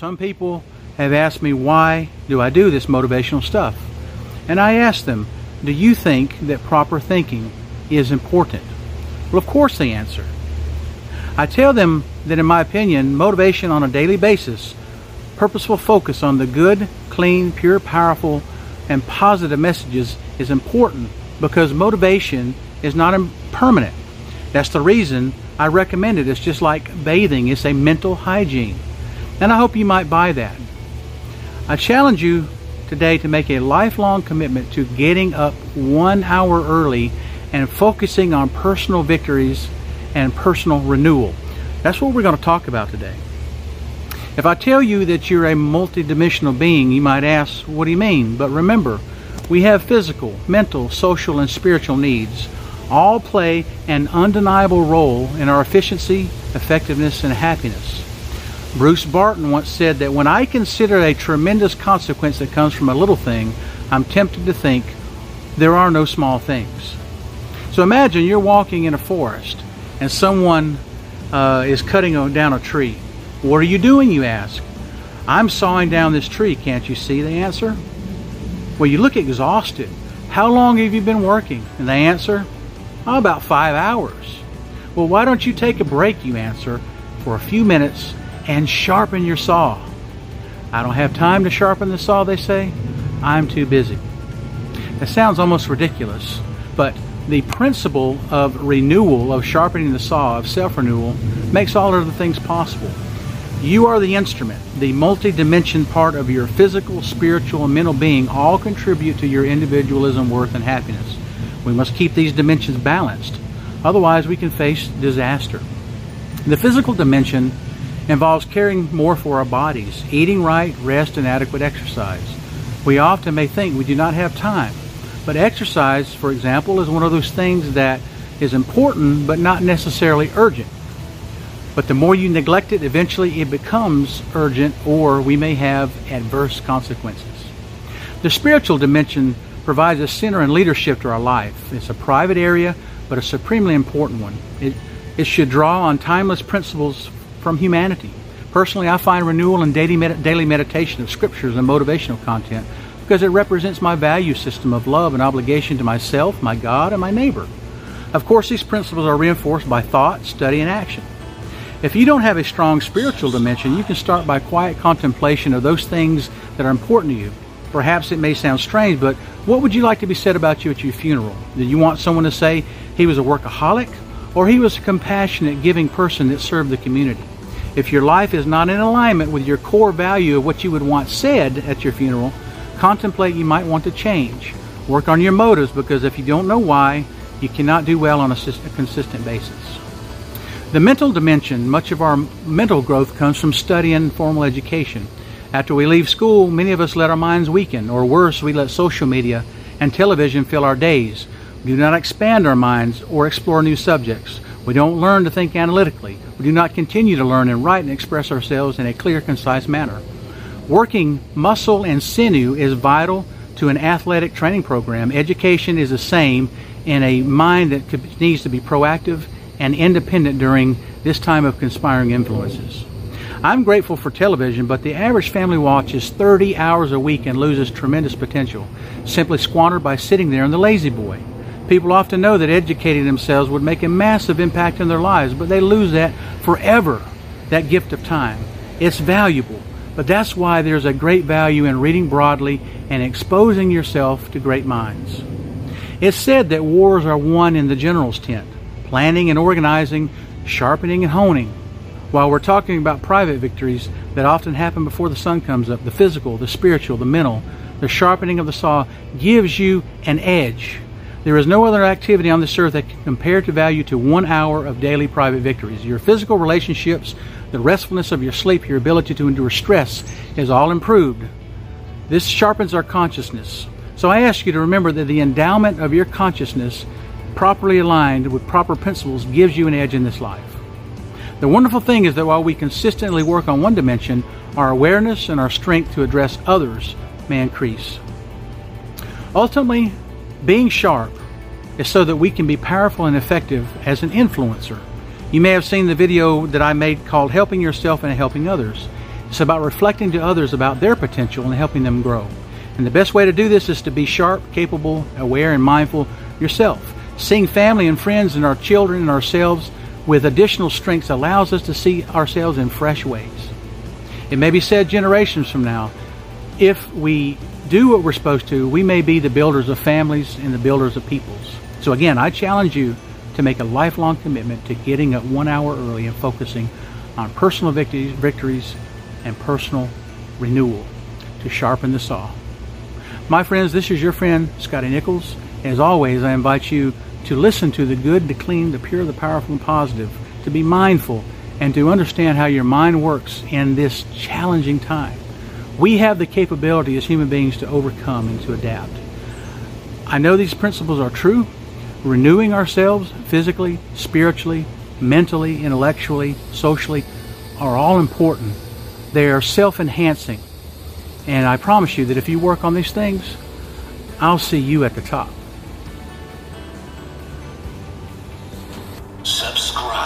Some people have asked me why do I do this motivational stuff? And I ask them, do you think that proper thinking is important? Well, of course they answer. I tell them that in my opinion, motivation on a daily basis, purposeful focus on the good, clean, pure, powerful, and positive messages is important because motivation is not permanent. That's the reason I recommend it. It's just like bathing, it's a mental hygiene. And I hope you might buy that. I challenge you today to make a lifelong commitment to getting up one hour early and focusing on personal victories and personal renewal. That's what we're going to talk about today. If I tell you that you're a multidimensional being, you might ask, what do you mean? But remember, we have physical, mental, social, and spiritual needs. All play an undeniable role in our efficiency, effectiveness, and happiness. Bruce Barton once said that when I consider a tremendous consequence that comes from a little thing, I'm tempted to think there are no small things. So imagine you're walking in a forest and someone uh, is cutting down a tree. What are you doing, you ask? I'm sawing down this tree, can't you see the answer? Well, you look exhausted. How long have you been working? And they answer, oh, about five hours. Well, why don't you take a break, you answer, for a few minutes and sharpen your saw. I don't have time to sharpen the saw, they say. I'm too busy. That sounds almost ridiculous, but the principle of renewal, of sharpening the saw, of self renewal, makes all other things possible. You are the instrument. The multi-dimension part of your physical, spiritual, and mental being all contribute to your individualism, worth, and happiness. We must keep these dimensions balanced. Otherwise, we can face disaster. The physical dimension involves caring more for our bodies, eating right, rest, and adequate exercise. We often may think we do not have time, but exercise, for example, is one of those things that is important but not necessarily urgent. But the more you neglect it, eventually it becomes urgent or we may have adverse consequences. The spiritual dimension provides a center and leadership to our life. It's a private area, but a supremely important one. It, it should draw on timeless principles from humanity. Personally, I find renewal and daily, med- daily meditation of scriptures and motivational content because it represents my value system of love and obligation to myself, my God, and my neighbor. Of course, these principles are reinforced by thought, study, and action. If you don't have a strong spiritual dimension, you can start by quiet contemplation of those things that are important to you. Perhaps it may sound strange, but what would you like to be said about you at your funeral? Do you want someone to say he was a workaholic or he was a compassionate, giving person that served the community? If your life is not in alignment with your core value of what you would want said at your funeral, contemplate you might want to change. Work on your motives because if you don't know why, you cannot do well on a, consistent basis. The mental dimension, much of our mental growth comes from study and formal education. After we leave school, many of us let our minds weaken, or worse, we let social media and television fill our days. We do not expand our minds or explore new subjects. We don't learn to think analytically. We do not continue to learn and write and express ourselves in a clear, concise manner. Working muscle and sinew is vital to an athletic training program. Education is the same in a mind that needs to be proactive and independent during this time of conspiring influences. I'm grateful for television, but the average family watches 30 hours a week and loses tremendous potential, simply squandered by sitting there in the La-Z-Boy. People often know that educating themselves would make a massive impact in their lives, but they lose that forever, that gift of time. It's valuable, but that's why there's a great value in reading broadly and exposing yourself to great minds. It's said that wars are won in the general's tent, planning and organizing, sharpening and honing. While we're talking about private victories that often happen before the sun comes up, the physical, the spiritual, the mental, the sharpening of the saw gives you an edge there is no other activity on this earth that can compare to value to one hour of daily private victories. Your physical relationships, the restfulness of your sleep, your ability to endure stress is all improved. This sharpens our consciousness. So I ask you to remember that the endowment of your consciousness, properly aligned with proper principles, gives you an edge in this life. The wonderful thing is that while we consistently work on one dimension, our awareness and our strength to address others may increase. Ultimately, being sharp is so that we can be powerful and effective as an influencer. You may have seen the video that I made called Helping Yourself and Helping Others. It's about reflecting to others about their potential and helping them grow. And the best way to do this is to be sharp, capable, aware, and mindful yourself. Seeing family and friends and our children and ourselves with additional strengths allows us to see ourselves in fresh ways. It may be said generations from now, if we do what we're supposed to, we may be the builders of families and the builders of peoples. So again, I challenge you to make a lifelong commitment to getting up one hour early and focusing on personal victories and personal renewal to sharpen the saw. My friends, this is your friend Scotty Nichols. As always, I invite you to listen to the good, the clean, the pure, the powerful, and positive, to be mindful, and to understand how your mind works in this challenging time. We have the capability as human beings to overcome and to adapt. I know these principles are true. Renewing ourselves physically, spiritually, mentally, intellectually, socially are all important. They are self enhancing. And I promise you that if you work on these things, I'll see you at the top. Subscribe.